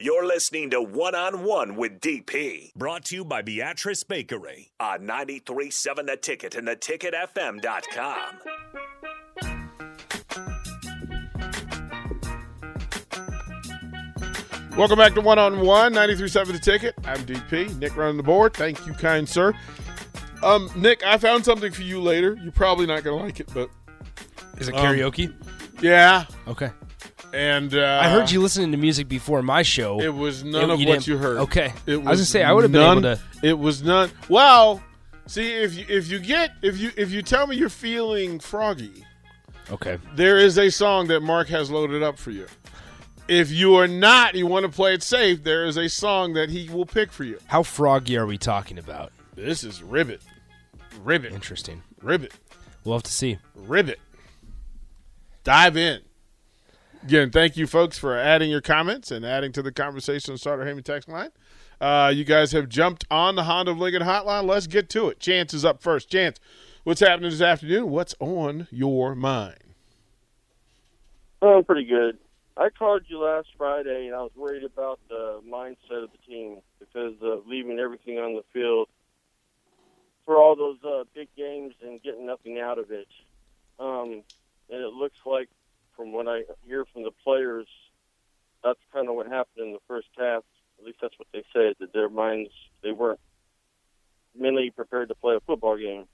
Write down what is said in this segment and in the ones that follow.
You're listening to One on One with DP, brought to you by Beatrice Bakery on 937 The Ticket and theticketfm.com. Welcome back to One on One, 93.7 The Ticket. I'm DP. Nick running the board. Thank you, kind sir. Um, Nick, I found something for you later. You're probably not going to like it, but Is it Um, karaoke? yeah. okay. And uh, I heard you listening to music before my show. It was none It- of you what you heard. Okay. It I was gonna say, I would've been able to- It was none. Well, see if you if you get if you if you tell me you're feeling froggy, okay. there is a song that Mark has loaded up for you. If you are not, you want to play it safe. There is a song that he will pick for you. How froggy are we talking about? This is ribbit, ribbit, Interesting. ribbit. We'll have to see. ribbit. Dive in. Again, thank you, folks, for adding your comments and adding to the conversation on Starter Heyman text line. Uh, you guys have jumped on the Honda of Lincoln hotline. Let's get to it. Chance is up first. Chance, what's happening this afternoon? What's on your mind? Oh, pretty good. I called you last Friday, and I was worried about the mindset of the team because of leaving everything on the field for all those uh, big games and getting nothing out of it. Um, and it looks like, from what I hear from the players, that's kind of what happened in the first half. At least that's what they said, that their minds, they weren't mentally prepared to play a football game.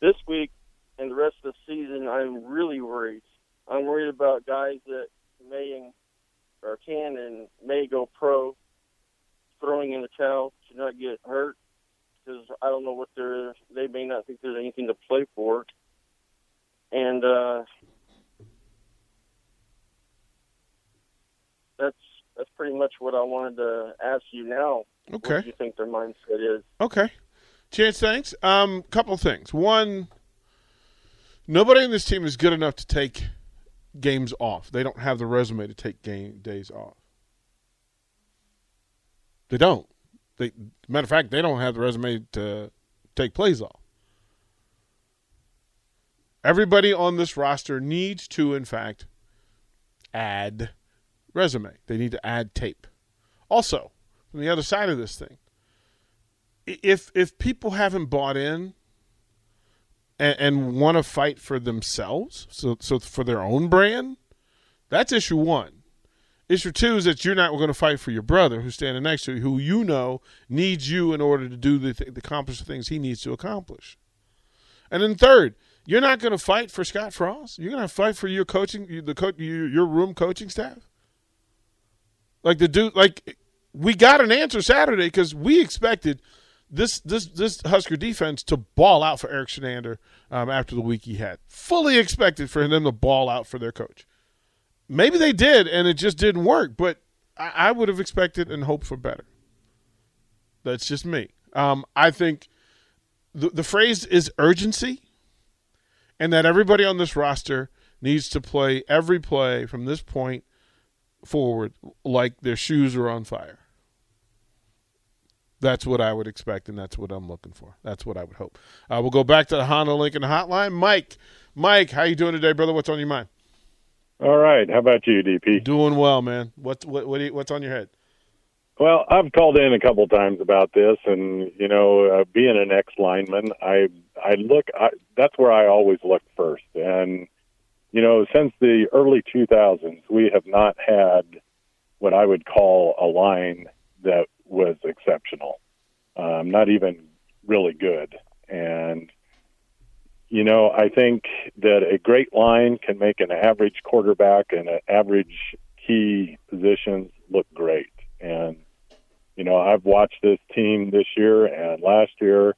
This week and the rest of the season, I'm really worried. I'm worried about guys that may or can and may go pro, throwing in the towel to not get hurt because I don't know what they're. They may not think there's anything to play for, and uh, that's that's pretty much what I wanted to ask you now. What Okay. do you think their mindset is? Okay. Chance, thanks. Um, couple things. One, nobody in this team is good enough to take games off. They don't have the resume to take game days off. They don't. They matter of fact, they don't have the resume to take plays off. Everybody on this roster needs to, in fact, add resume. They need to add tape. Also, from the other side of this thing, if if people haven't bought in and, and want to fight for themselves, so so for their own brand, that's issue one. Issue two is that you're not going to fight for your brother who's standing next to you, who you know needs you in order to do the th- accomplish the things he needs to accomplish. And then third, you're not going to fight for Scott Frost. You're going to fight for your coaching, the co- your, your room coaching staff. Like the dude, like we got an answer Saturday because we expected this this this Husker defense to ball out for Erik Chinander um, after the week he had. Fully expected for them to ball out for their coach. Maybe they did, and it just didn't work. But I, I would have expected and hoped for better. That's just me. Um, I think the the phrase is urgency, and that everybody on this roster needs to play every play from this point forward like their shoes are on fire. That's what I would expect, and that's what I'm looking for. That's what I would hope. Uh, we'll go back to the Honda Lincoln Hotline. Mike, Mike, how you doing today, brother? What's on your mind? All right. How about you, DP? Doing well, man. What what what you, what's on your head? Well, I've called in a couple times about this, and you know, uh, being an ex lineman, I I look. I, that's where I always look first, and you know, since the early 2000s, we have not had what I would call a line that was exceptional. Um, not even really good, and you know, I think that a great line can make an average quarterback and an average key positions look great. And, you know, I've watched this team this year and last year,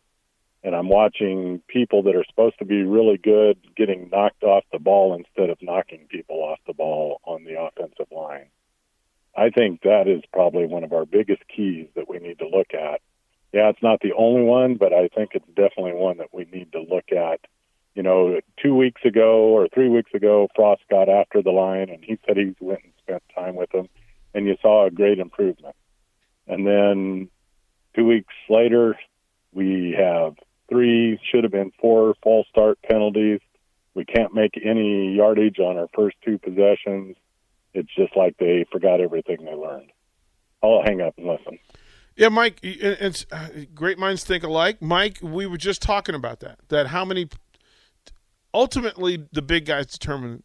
and I'm watching people that are supposed to be really good getting knocked off the ball instead of knocking people off the ball on the offensive line. I think that is probably one of our biggest keys that we need to look at. Yeah, it's not the only one, but I think it's definitely one that we need to look at you know, two weeks ago or three weeks ago, Frost got after the line and he said he went and spent time with them, and you saw a great improvement. And then two weeks later, we have three, should have been four false start penalties. We can't make any yardage on our first two possessions. it's just like they forgot everything they learned. I'll hang up and listen. Yeah, Mike, it's uh, great minds think alike. Mike, we were just talking about that. That how many ultimately the big guys determine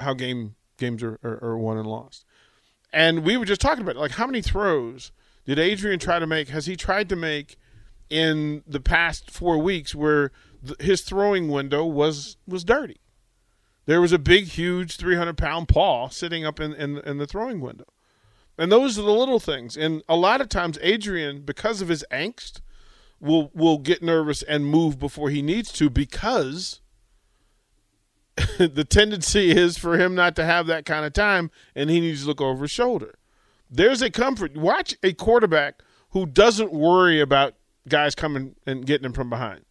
how game games are, are, are won and lost. And we were just talking about it, like how many throws did Adrian try to make? Has he tried to make in the past four weeks where th- his throwing window was was dirty? There was a big, huge, three hundred pound paw sitting up in, in in the throwing window, and those are the little things. And a lot of times, Adrian, because of his angst, will will get nervous and move before he needs to because the tendency is for him not to have that kind of time and he needs to look over his shoulder. There's a comfort. Watch a quarterback who doesn't worry about guys coming and getting them from behind.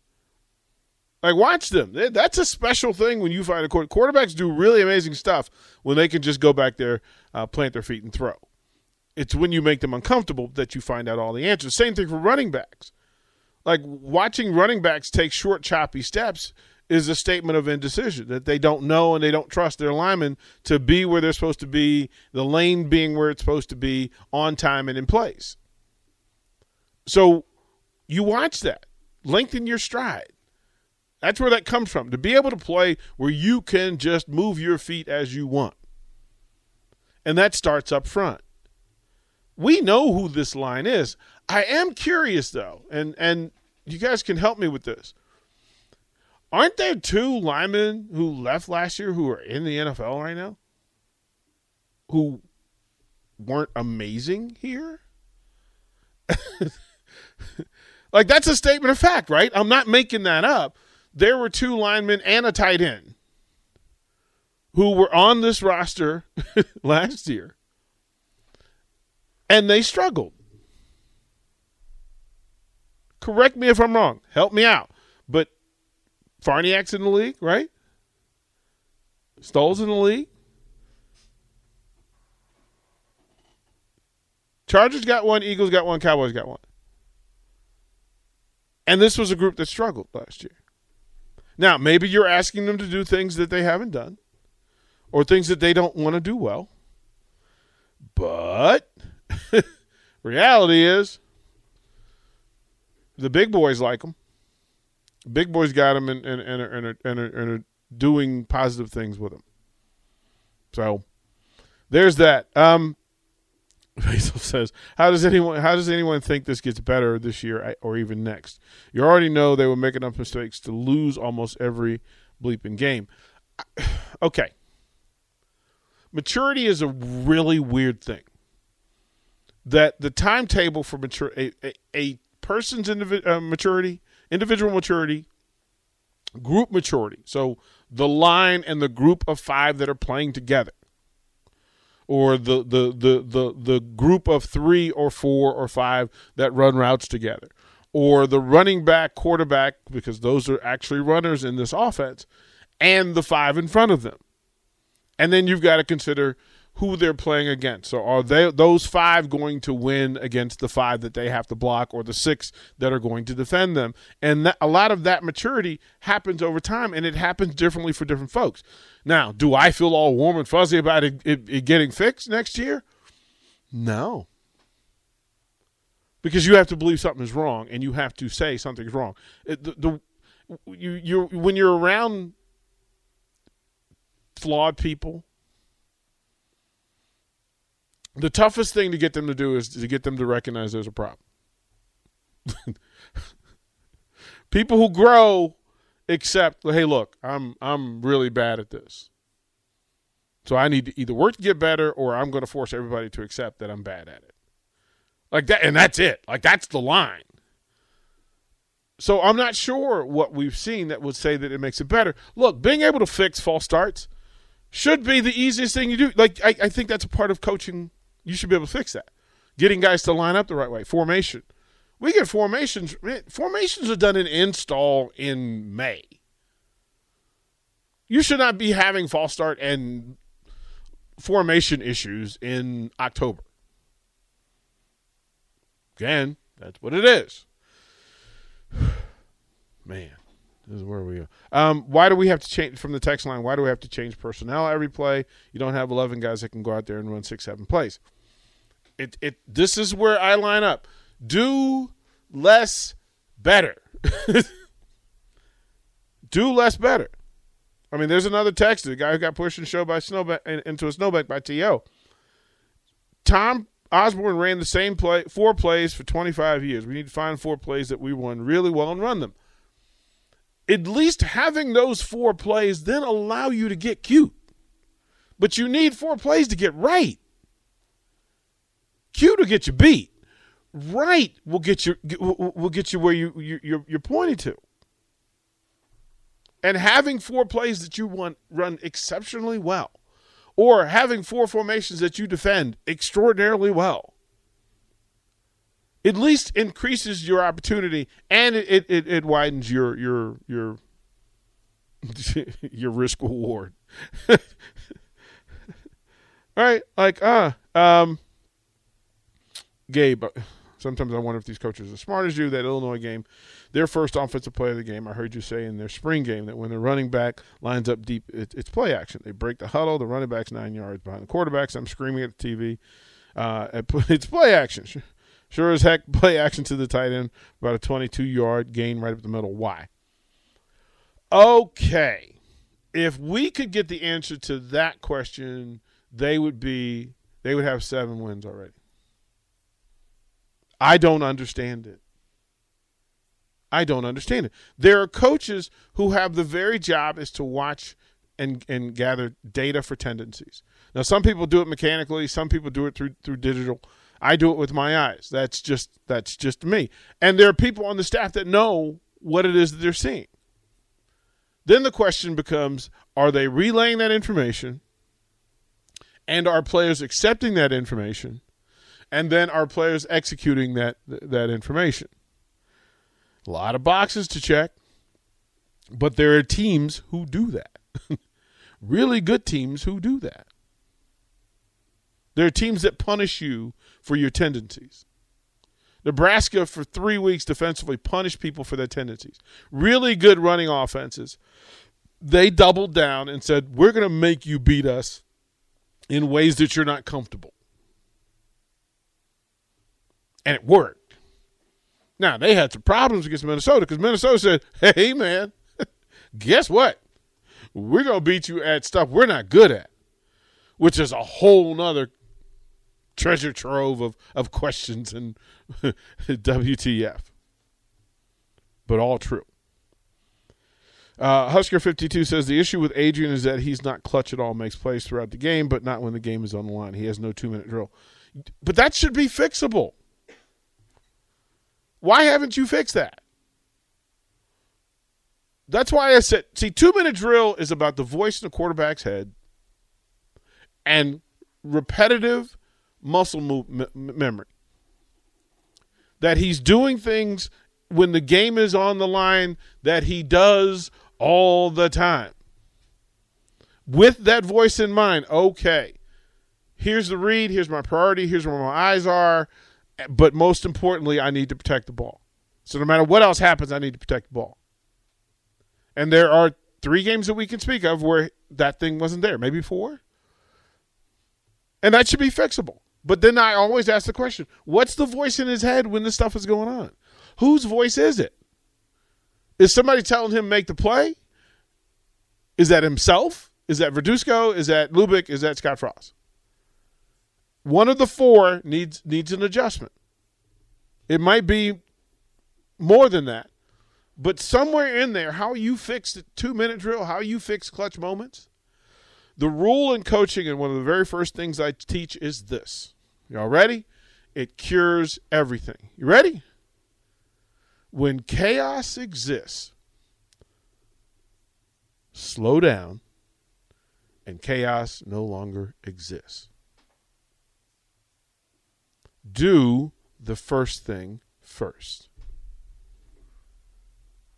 Like, watch them. That's a special thing when you find a quarterback. Quarterbacks do really amazing stuff when they can just go back there, uh, plant their feet, and throw. It's when you make them uncomfortable that you find out all the answers. Same thing for running backs. Like, watching running backs take short, choppy steps is a statement of indecision that they don't know and they don't trust their linemen to be where they're supposed to be, the lane being where it's supposed to be, on time and in place. So you watch that, lengthen your stride. That's where that comes from. To be able to play where you can just move your feet as you want. And that starts up front. We know who this line is. I am curious though, and and you guys can help me with this. Aren't there two linemen who left last year who are in the NFL right now? Who weren't amazing here? like that's a statement of fact, right? I'm not making that up. There were two linemen and a tight end who were on this roster last year. And they struggled. Correct me if I'm wrong. Help me out. But Farniok's in the league, right? Stoll's in the league. Chargers got one, Eagles got one, Cowboys got one. And this was a group that struggled last year. Now, maybe you're asking them to do things that they haven't done or things that they don't want to do well. But reality is the big boys like them. Big boys got them and and and are, and, are, and, are, and are doing positive things with them. So there's that. Um, Basil says, "How does anyone how does anyone think this gets better this year or even next? You already know they will make enough mistakes to lose almost every bleeping game." Okay, maturity is a really weird thing. That the timetable for mature a, a, a person's indivi- uh, maturity individual maturity, group maturity. So the line and the group of five that are playing together, or the the the the the group of three or four or five that run routes together, or the running back, quarterback, because those are actually runners in this offense, and the five in front of them. And then you've got to consider who they're playing against. So are they those five going to win against the five that they have to block or the six that are going to defend them? And that, a lot of that maturity happens over time and it happens differently for different folks. Now, do I feel all warm and fuzzy about it, it, it getting fixed next year? No. Because you have to believe something is wrong and you have to say something's wrong. It, the, the you you when you're around flawed people the toughest thing to get them to do is to get them to recognize there's a problem. People who grow accept, hey, look, I'm I'm really bad at this. So I need to either work to get better or I'm going to force everybody to accept that I'm bad at it. Like that and that's it. Like that's the line. So I'm not sure what we've seen that would say that it makes it better. Look, being able to fix false starts should be the easiest thing you do. Like I, I think that's a part of coaching you should be able to fix that. Getting guys to line up the right way. Formation. We get formations. Man, formations are done in install in May. You should not be having false start and formation issues in October. Again, that's what it is. Man, This is where we are. Um, why do we have to change from the text line? Why do we have to change personnel every play? You don't have eleven guys that can go out there and run six, seven plays. It it this is where I line up. Do less better. do less better. I mean, there's another text. The guy who got pushed and shoved by snowbank into a snowbank by To. Tom Osborne ran the same play, four plays for 25 years. We need to find four plays that we run really well and run them. At least having those four plays then allow you to get cute. But you need four plays to get right. Cute will get you beat. Right will get you will get you where you you're, you're pointing to. And having four plays that you want run exceptionally well or having four formations that you defend extraordinarily well at least increases your opportunity and it, it, it widens your your your your risk reward. All right, like uh um Gabe, sometimes I wonder if these coaches are smart as you. That Illinois game, their first offensive play of the game, I heard you say in their spring game that when the running back lines up deep, it, it's play action. They break the huddle, the running back's nine yards behind the quarterbacks. I'm screaming at the TV. Uh, it's play action. Sure as heck, play action to the tight end, about a 22 yard gain right up the middle. Why? Okay. If we could get the answer to that question, they would be they would have seven wins already. I don't understand it. I don't understand it. There are coaches who have the very job is to watch and and gather data for tendencies. Now some people do it mechanically, some people do it through through digital. I do it with my eyes. That's just that's just me. And there are people on the staff that know what it is that they're seeing. Then the question becomes are they relaying that information? And are players accepting that information? And then our players executing that that information? A lot of boxes to check. But there are teams who do that. really good teams who do that. There are teams that punish you for your tendencies. Nebraska, for three weeks defensively, punished people for their tendencies. Really good running offenses. They doubled down and said, We're going to make you beat us in ways that you're not comfortable. And it worked. Now, they had some problems against Minnesota because Minnesota said, Hey, man, guess what? We're going to beat you at stuff we're not good at, which is a whole nother treasure trove of, of questions and WTF. But all true. Uh, Husker 52 says the issue with Adrian is that he's not clutch at all, makes plays throughout the game, but not when the game is on the line. He has no two minute drill. But that should be fixable. Why haven't you fixed that? That's why I said, see, two minute drill is about the voice in the quarterback's head and repetitive muscle move, memory. That he's doing things when the game is on the line that he does all the time. With that voice in mind, okay, here's the read, here's my priority, here's where my eyes are, but most importantly, I need to protect the ball. So no matter what else happens, I need to protect the ball. And there are three games that we can speak of where that thing wasn't there, maybe four. And that should be fixable. But then I always ask the question what's the voice in his head when this stuff is going on? Whose voice is it? Is somebody telling him make the play? Is that himself? Is that Verduzco? Is that Lubick? Is that Scott Frost? One of the four needs needs an adjustment. It might be more than that, but somewhere in there, how you fix the two minute drill, how you fix clutch moments. The rule in coaching, and one of the very first things I teach is this Y'all ready? It cures everything. You ready? When chaos exists, slow down, and chaos no longer exists. Do the first thing first.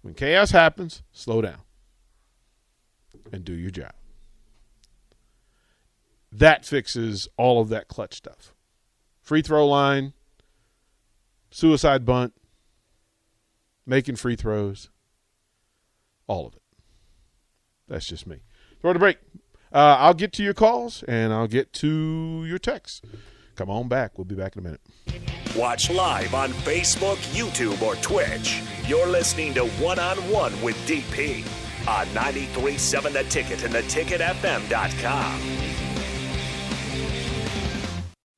When chaos happens, slow down and do your job. That fixes all of that clutch stuff free throw line, suicide bunt, making free throws. all of it. That's just me. Throw the break. Uh, I'll get to your calls and I'll get to your texts. Come on back. We'll be back in a minute. Watch live on Facebook, YouTube, or Twitch. You're listening to One on One with DP on 93.7 The Ticket and theticketfm.com.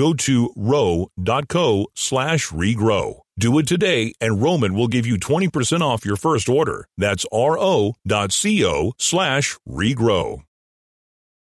Go to ro.co slash regrow. Do it today, and Roman will give you 20% off your first order. That's ro.co slash regrow.